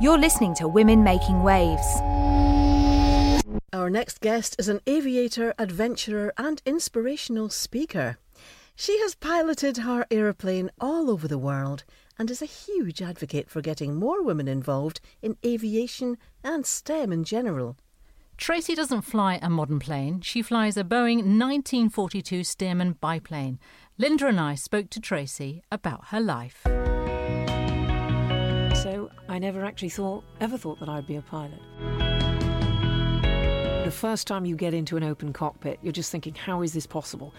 You're listening to Women Making Waves. Our next guest is an aviator, adventurer, and inspirational speaker. She has piloted her aeroplane all over the world and is a huge advocate for getting more women involved in aviation and STEM in general. Tracy doesn't fly a modern plane, she flies a Boeing 1942 Stearman biplane. Linda and I spoke to Tracy about her life. I never actually thought, ever thought that I'd be a pilot. The first time you get into an open cockpit, you're just thinking, how is this possible?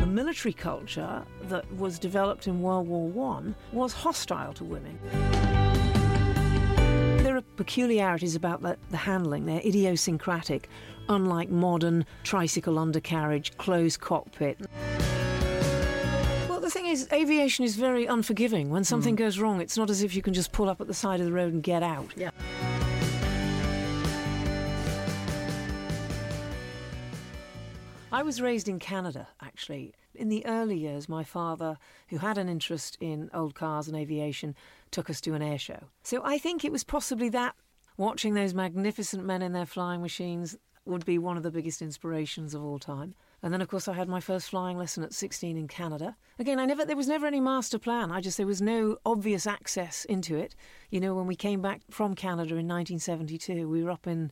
The military culture that was developed in World War One was hostile to women. There are peculiarities about the, the handling. They're idiosyncratic, unlike modern tricycle undercarriage, closed cockpit. Well, the thing is, aviation is very unforgiving. When something mm. goes wrong, it's not as if you can just pull up at the side of the road and get out. Yeah. I was raised in Canada, actually. In the early years, my father, who had an interest in old cars and aviation, took us to an air show. So I think it was possibly that, watching those magnificent men in their flying machines, would be one of the biggest inspirations of all time. And then, of course, I had my first flying lesson at 16 in Canada. Again, I never there was never any master plan. I just there was no obvious access into it. You know, when we came back from Canada in 1972, we were up in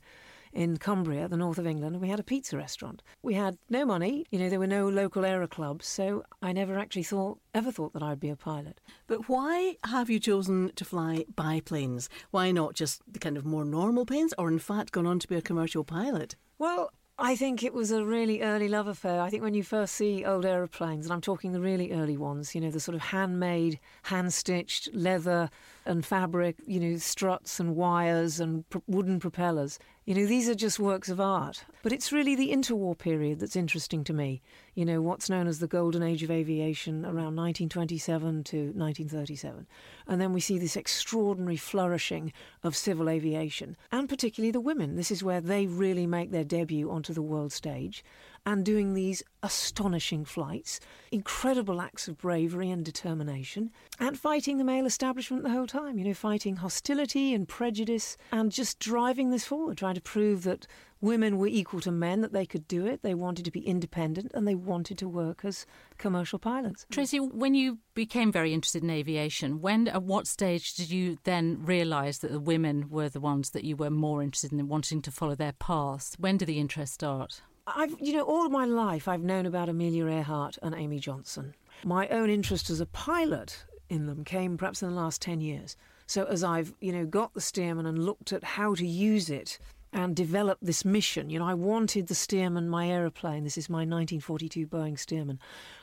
in Cumbria, the north of England, and we had a pizza restaurant. We had no money, you know, there were no local aero clubs, so I never actually thought, ever thought that I'd be a pilot. But why have you chosen to fly biplanes? Why not just the kind of more normal planes, or in fact gone on to be a commercial pilot? Well, I think it was a really early love affair. I think when you first see old aeroplanes, and I'm talking the really early ones, you know, the sort of handmade, hand stitched leather and fabric, you know, struts and wires and pr- wooden propellers. You know, these are just works of art. But it's really the interwar period that's interesting to me. You know, what's known as the golden age of aviation around 1927 to 1937. And then we see this extraordinary flourishing of civil aviation, and particularly the women. This is where they really make their debut onto the world stage and doing these astonishing flights, incredible acts of bravery and determination, and fighting the male establishment the whole time, you know, fighting hostility and prejudice and just driving this forward, trying to prove that women were equal to men, that they could do it, they wanted to be independent, and they wanted to work as commercial pilots. Tracy, when you became very interested in aviation, when at what stage did you then realise that the women were the ones that you were more interested in wanting to follow their paths? When did the interest start? I've, you know, all my life I've known about Amelia Earhart and Amy Johnson. My own interest as a pilot in them came perhaps in the last 10 years. So as I've, you know, got the Stearman and looked at how to use it and develop this mission, you know, I wanted the Stearman, my aeroplane, this is my 1942 Boeing Stearman,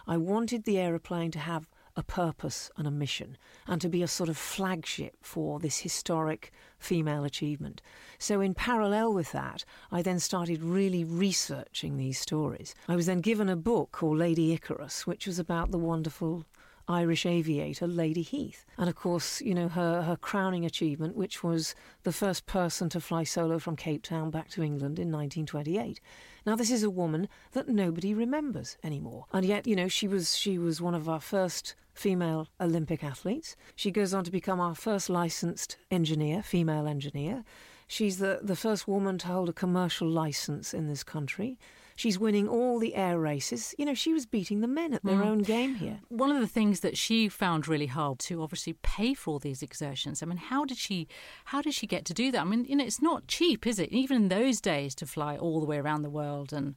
I wanted the aeroplane to have a purpose and a mission, and to be a sort of flagship for this historic female achievement. So, in parallel with that, I then started really researching these stories. I was then given a book called Lady Icarus, which was about the wonderful Irish aviator Lady Heath. And of course, you know, her, her crowning achievement, which was the first person to fly solo from Cape Town back to England in 1928. Now, this is a woman that nobody remembers anymore. And yet, you know, she was, she was one of our first female Olympic athletes. She goes on to become our first licensed engineer, female engineer. She's the, the first woman to hold a commercial license in this country. She's winning all the air races. You know, she was beating the men at their Mm. own game here. One of the things that she found really hard to obviously pay for all these exertions. I mean, how did she how did she get to do that? I mean, you know, it's not cheap, is it? Even in those days to fly all the way around the world and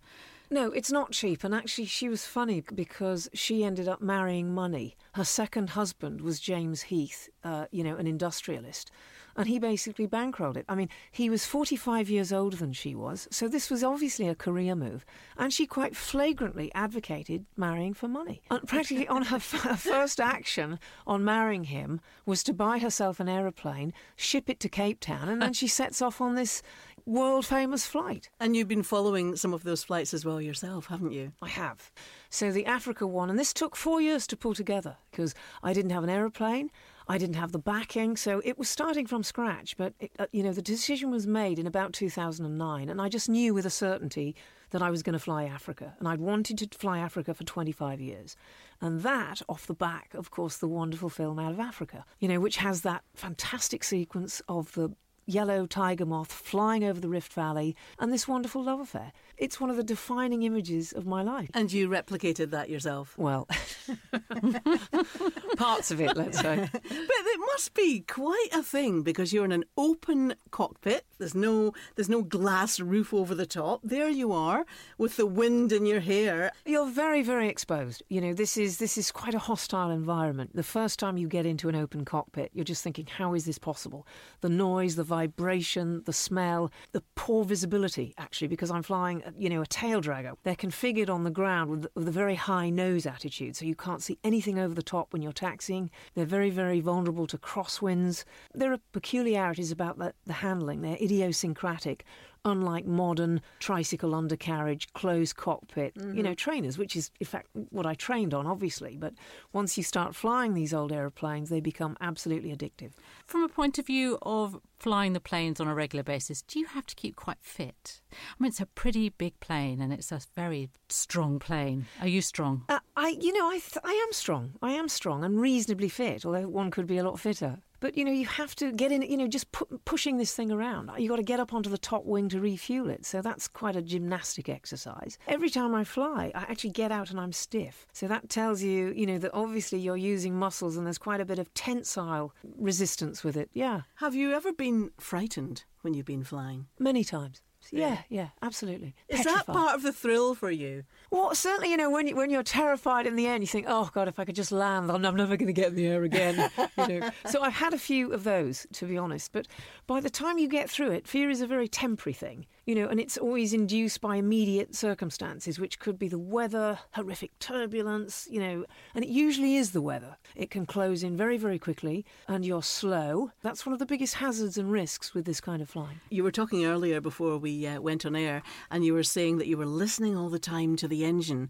No, it's not cheap. And actually, she was funny because she ended up marrying money. Her second husband was James Heath, uh, you know, an industrialist. And he basically bankrolled it. I mean, he was 45 years older than she was. So this was obviously a career move. And she quite flagrantly advocated marrying for money. And practically on her, f- her first action on marrying him was to buy herself an aeroplane, ship it to Cape Town, and then she sets off on this world famous flight. And you've been following some of those flights as well yourself, haven't you? I have. So the Africa one, and this took four years to pull together because I didn't have an aeroplane. I didn't have the backing, so it was starting from scratch. But it, uh, you know, the decision was made in about 2009, and I just knew with a certainty that I was going to fly Africa, and I'd wanted to fly Africa for 25 years, and that off the back, of course, the wonderful film Out of Africa, you know, which has that fantastic sequence of the yellow tiger moth flying over the Rift Valley and this wonderful love affair. It's one of the defining images of my life. And you replicated that yourself? Well, parts of it, let's say. but it must be quite a thing because you're in an open cockpit. There's no there's no glass roof over the top. There you are with the wind in your hair. You're very very exposed. You know, this is this is quite a hostile environment. The first time you get into an open cockpit, you're just thinking how is this possible? The noise, the vibration, the smell, the poor visibility actually because I'm flying uh, you know, a tail dragger. They're configured on the ground with, with a very high nose attitude, so you can't see anything over the top when you're taxiing. They're very, very vulnerable to crosswinds. There are peculiarities about the, the handling. They're idiosyncratic unlike modern tricycle undercarriage, closed cockpit, mm-hmm. you know, trainers, which is in fact what I trained on, obviously. But once you start flying these old aeroplanes, they become absolutely addictive. From a point of view of flying the planes on a regular basis, do you have to keep quite fit? I mean, it's a pretty big plane and it's a very strong plane. Are you strong? Uh, I, you know, I, th- I am strong. I am strong and reasonably fit, although one could be a lot fitter. But you know, you have to get in. You know, just pu- pushing this thing around. You got to get up onto the top wing to refuel it. So that's quite a gymnastic exercise. Every time I fly, I actually get out and I'm stiff. So that tells you, you know, that obviously you're using muscles and there's quite a bit of tensile resistance with it. Yeah. Have you ever been frightened when you've been flying? Many times. Yeah, yeah, absolutely. Is Petrified. that part of the thrill for you? Well, certainly, you know, when you, when you're terrified in the air, and you think, "Oh God, if I could just land, I'm never going to get in the air again." you know, so I've had a few of those, to be honest. But by the time you get through it, fear is a very temporary thing you know, and it's always induced by immediate circumstances, which could be the weather, horrific turbulence, you know, and it usually is the weather. It can close in very, very quickly, and you're slow. That's one of the biggest hazards and risks with this kind of flying. You were talking earlier before we uh, went on air, and you were saying that you were listening all the time to the engine.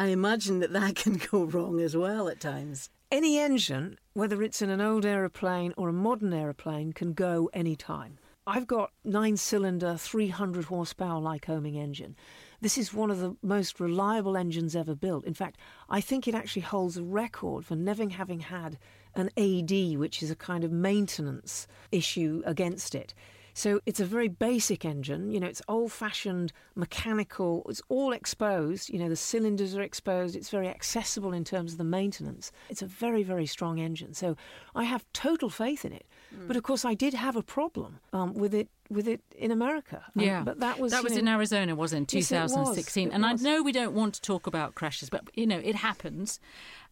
I imagine that that can go wrong as well at times. Any engine, whether it's in an old aeroplane or a modern aeroplane, can go any time. I've got nine cylinder, 300 horsepower Lycoming engine. This is one of the most reliable engines ever built. In fact, I think it actually holds a record for never having had an AD, which is a kind of maintenance issue against it. So it's a very basic engine. You know, it's old fashioned mechanical. It's all exposed. You know, the cylinders are exposed. It's very accessible in terms of the maintenance. It's a very, very strong engine. So I have total faith in it. Mm. But of course, I did have a problem um, with it with it in America. Um, yeah, but that was that was know, in Arizona, wasn't it? 2016. Yes, and was. I know we don't want to talk about crashes, but you know it happens.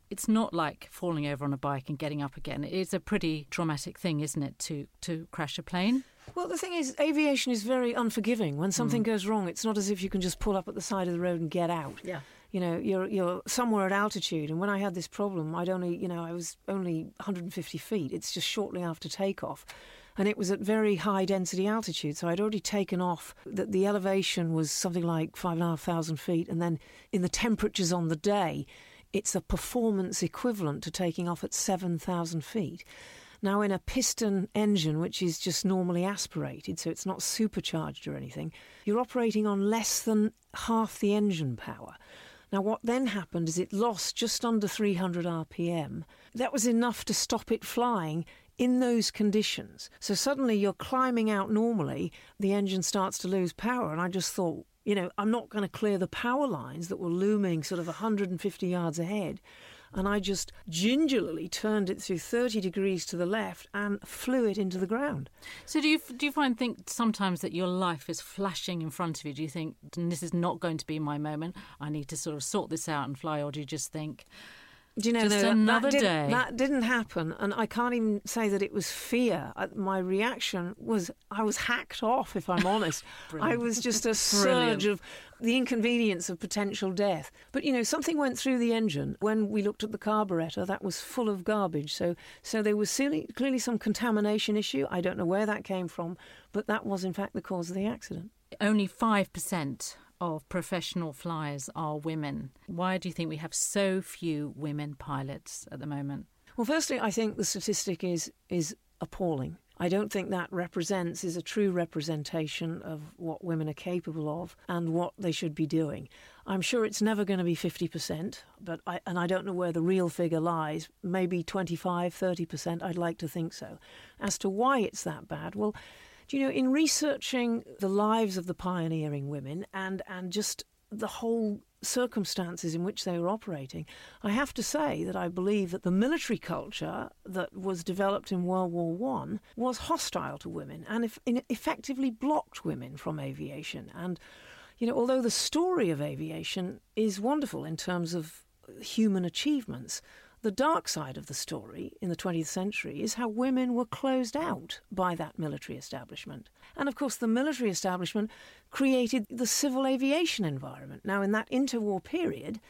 It's not like falling over on a bike and getting up again. It's a pretty traumatic thing, isn't it, to to crash a plane? Well, the thing is, aviation is very unforgiving. When something mm. goes wrong, it's not as if you can just pull up at the side of the road and get out. Yeah. You know, you're you're somewhere at altitude, and when I had this problem, I'd only, you know, I was only 150 feet. It's just shortly after takeoff, and it was at very high density altitude. So I'd already taken off. That the elevation was something like five and a half thousand feet, and then in the temperatures on the day, it's a performance equivalent to taking off at 7,000 feet. Now, in a piston engine, which is just normally aspirated, so it's not supercharged or anything, you're operating on less than half the engine power. Now, what then happened is it lost just under 300 RPM. That was enough to stop it flying in those conditions. So suddenly you're climbing out normally, the engine starts to lose power, and I just thought, you know, I'm not going to clear the power lines that were looming sort of 150 yards ahead and I just gingerly turned it through 30 degrees to the left and flew it into the ground. So do you do you find think sometimes that your life is flashing in front of you? Do you think this is not going to be my moment? I need to sort of sort this out and fly, or do you just think? Do you know, Just that- another that, day. Didn't, that didn't happen, and I can't even say that it was fear. I, my reaction was I was hacked off. If I'm honest, I was just a surge of the inconvenience of potential death. But you know, something went through the engine when we looked at the carburetor. That was full of garbage. So, so there was clearly, clearly some contamination issue. I don't know where that came from, but that was in fact the cause of the accident. Only 5% of professional flyers are women. Why do you think we have so few women pilots at the moment? Well, firstly, I think the statistic is is appalling. I don't think that represents is a true representation of what women are capable of and what they should be doing. I'm sure it's never going to be 50%, but I, and I don't know where the real figure lies, maybe 25, 30%. I'd like to think so. As to why it's that bad, well, do you know, in researching the lives of the pioneering women and, and just the whole circumstances in which they were operating, I have to say that I believe that the military culture that was developed in World War One was hostile to women and if, effectively blocked women from aviation. And you know, although the story of aviation is wonderful in terms of human achievements, the dark side of the story in the 20th century is how women were closed out by that military establishment. And of course, the military establishment created the civil aviation environment. Now, in that interwar period,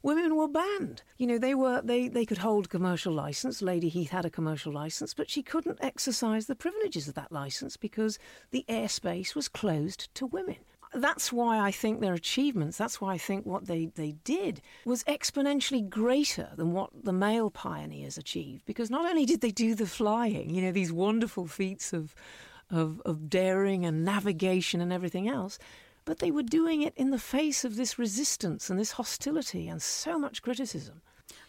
women were banned. You know, they were they, they could hold commercial license. Lady Heath had a commercial license, but she couldn't exercise the privileges of that license because the airspace was closed to women that's why I think their achievements, that's why I think what they, they did was exponentially greater than what the male pioneers achieved. Because not only did they do the flying, you know, these wonderful feats of, of, of daring and navigation and everything else, but they were doing it in the face of this resistance and this hostility and so much criticism.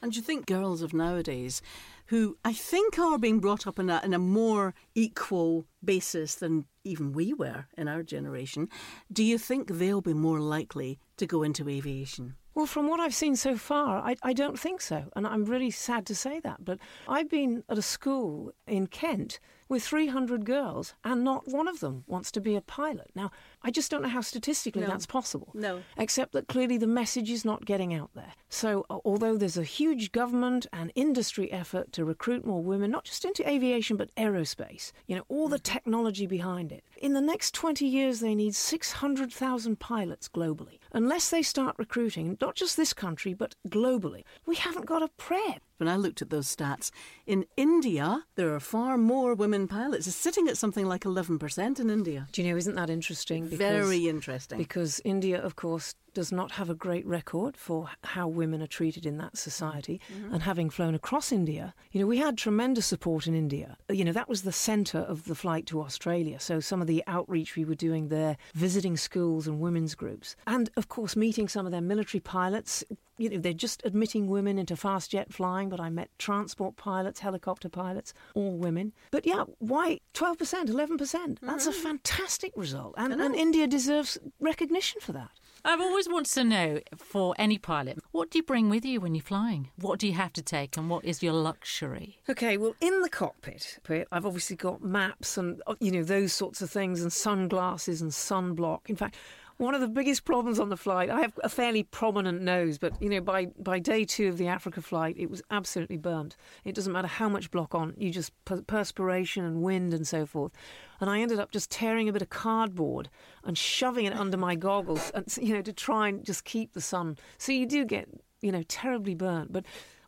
And do you think girls of nowadays, who I think are being brought up in a, in a more equal basis than even we were in our generation, do you think they'll be more likely to go into aviation? Well, from what I've seen so far, I, I don't think so. And I'm really sad to say that. But I've been at a school in Kent with 300 girls, and not one of them wants to be a pilot. Now, I just don't know how statistically No. that's possible. No. Except that clearly the message is not getting out there. So, uh, although there's a huge government and industry effort to recruit more women, not just into aviation, but aerospace, you know, all the technology behind it, in the next 20 years, they need 600,000 pilots globally. Unless they start recruiting, not just this country, but globally, we haven't got a prep. When I looked at those stats, in India, there are far more women pilots. It's sitting at something like 11% in India. Do you know, isn't that interesting? Very interesting. Because India, of course, does not have a great record for how women are treated in that society. Mm-hmm. And having flown across India, you know, we had tremendous support in India. You know, that was the centre of the flight to Australia. So some of the outreach we were doing there, visiting schools and women's groups. And, of course, meeting some of their military pilots. You know, they're just admitting women into fast jet flying, but I met transport pilots, helicopter pilots, all women. But yeah, why 12%, 11%? That's a fantastic result. And, and India deserves recognition for that. I've always wanted to know for any pilot, what do you bring with you when you're flying? What do you have to take and what is your luxury? Okay, well, in the cockpit, I've obviously got maps and, uh, you know, those sorts of things and sunglasses and sunblock. In fact, one of the biggest problems on the flight, I have a fairly prominent nose, but, you know, by, by day two of the Africa flight, it was absolutely burnt. It doesn't matter how much block on, you just perspiration and wind and so forth. And I ended up just tearing a bit of cardboard and shoving it under my goggles, and, you know, to try and just keep the sun. So you do get, you know, terribly burnt. But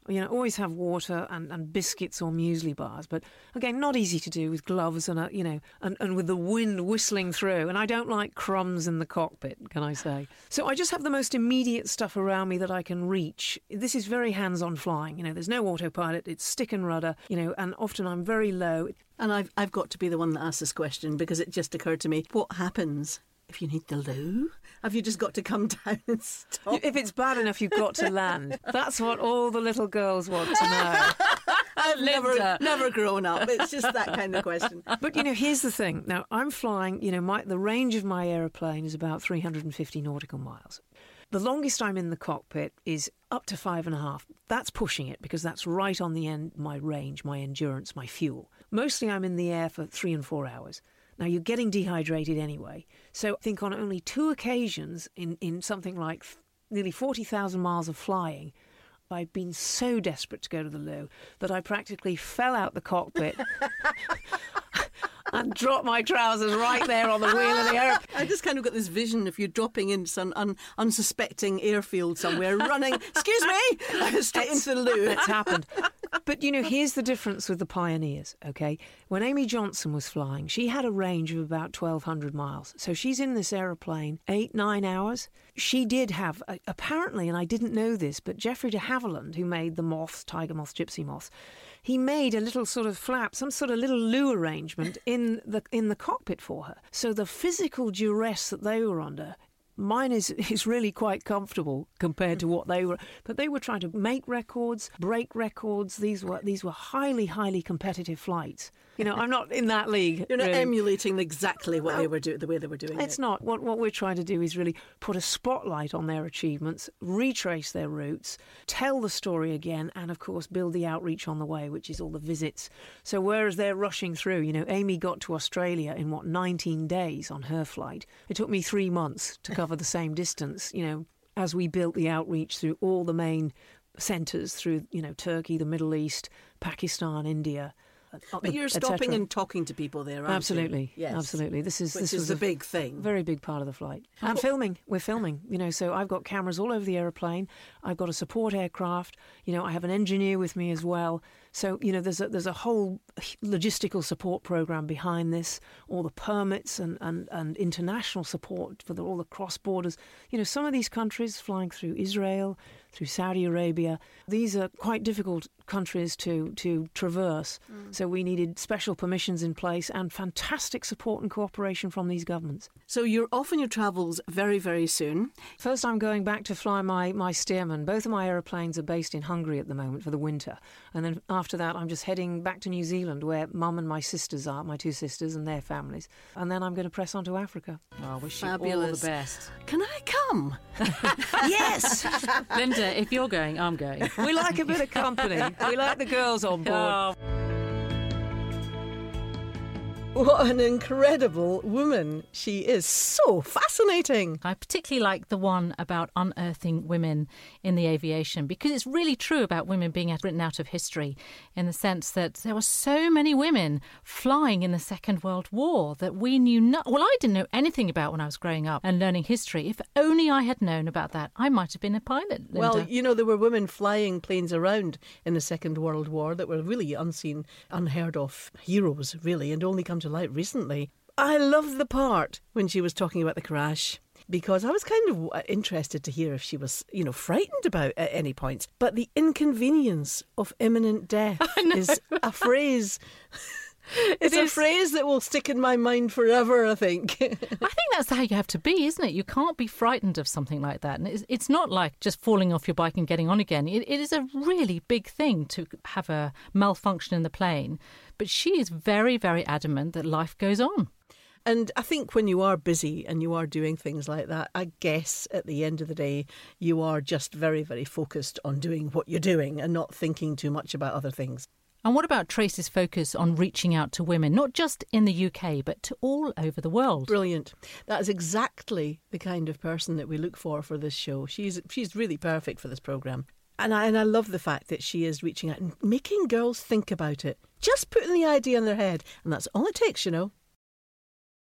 you know, always have water and, and biscuits or muesli bars. But again, not easy to do with gloves and, a, you know, and, and with the wind whistling through. And I don't like crumbs in the cockpit, can I say? So I just have the most immediate stuff around me that I can reach. This is very hands on flying. You know, there's no autopilot, it's stick and rudder, you know, and often I'm very low. And I've, I've got to be the one that asks this question because it just occurred to me what happens if you need the loo? Have you just got to come down and stop? If it's bad enough, you've got to land. That's what all the little girls want to know. I've never, never grown up. It's just that kind of question. But you know, here's the thing. Now, I'm flying. You know, my, the range of my aeroplane is about 350 nautical miles. The longest I'm in the cockpit is up to five and a half. That's pushing it because that's right on the end my range, my endurance, my fuel. Mostly I'm in the air for three and four hours. Now you're getting dehydrated anyway. So I think on only two occasions in, in something like nearly 40,000 miles of flying, I'd been so desperate to go to the loo that I practically fell out the cockpit. and dropped my trousers right there on the wheel of the airplane. I just kind of got this vision of you dropping in some un- unsuspecting airfield somewhere, running, excuse me, straight into the loo. It's happened. But you know, here's the difference with the pioneers, okay? When Amy Johnson was flying, she had a range of about 1,200 miles. So she's in this aeroplane eight, nine hours. She did have, uh, apparently, and I didn't know this, but Geoffrey de Havilland, who made the moths, tiger moths, gypsy moths, he made a little sort of flap, some sort of little loo arrangement in the in the cockpit for her. So the physical duress that they were under mine is is really quite comfortable compared to what they were but they were trying to make records break records. These were these were highly highly competitive flights you know, I'm not in that league. You're not really. emulating exactly what they were doing, the way they were doing It's it. It's not. What what we're trying to do is really put a spotlight on their achievements, retrace their routes, tell the story again, and of course build the outreach on the way, which is all the visits. So whereas they're rushing through, you know, Amy got to Australia in what 19 days on her flight. It took me three months to cover the same distance. You know, as we built the outreach through all the main centres through you know Turkey, the Middle East, Pakistan, India. But you're stopping and talking to people there, aren't Absolutely, you? Yes. absolutely. This is Which this is was the a big thing. very big part of the flight. And filming, we're filming. You know, so I've got cameras all over the aeroplane. I've got a support aircraft. You know, I have an engineer with me as well. So you know, there's a, there's a whole logistical support program behind this. All the permits and, and, and international support for the, all the cross borders. You know, some of these countries flying through Israel, through Saudi Arabia. These are quite difficult countries to to traverse. Mm. So we needed special permissions in place and fantastic support and cooperation from these governments. So you're off on your travels very, very soon. First, I'm going back to fly my, my Stearman. Both of my aeroplanes are based in Hungary at the moment for the winter. And then after that, I'm just heading back to New Zealand where mum and my sisters are, my two sisters and their families. And then I'm going to press on to Africa. Oh, I wish you all the best. Can I come? Yes! Linda, if you're going, I'm going. we like a bit of company. We like the girls on board. Oh, What an incredible woman she is. So fascinating. I particularly like the one about unearthing women in the aviation because it's really true about women being written out of history in the sense that there were so many women flying in the Second World War that we knew not. Well, I didn't know anything about when I was growing up and learning history. If only I had known about that, I might have been a pilot. Linda. Well, you know, there were women flying planes around in the Second World War that were really unseen, unheard of heroes, really, and only come to light recently. I loved the part when she was talking about the crash. Because I was kind of uh, interested to hear if she was, you know, frightened about at any point. But the inconvenience of imminent death is a phrase. It's a phrase that will stick in my mind forever, I think. I think that's how you have to be, isn't it? You can't be frightened of something like that. And it's, it's not like just falling off your bike and getting on again. It, it is a really big thing to have a malfunction in the plane. But she is very, very adamant that life goes on. And I think when you are busy and you are doing things like that, I guess at the end of the day, you are just very, very focused on doing what you're doing and not thinking too much about other things. And what about Trace's focus on reaching out to women, not just in the UK, but to all over the world? Brilliant. That is exactly the kind of person that we look for for this show. She's she's really perfect for this program. And I, and I love the fact that she is reaching out and making girls think about it. Just putting the idea in their head. And that's all it takes, you know.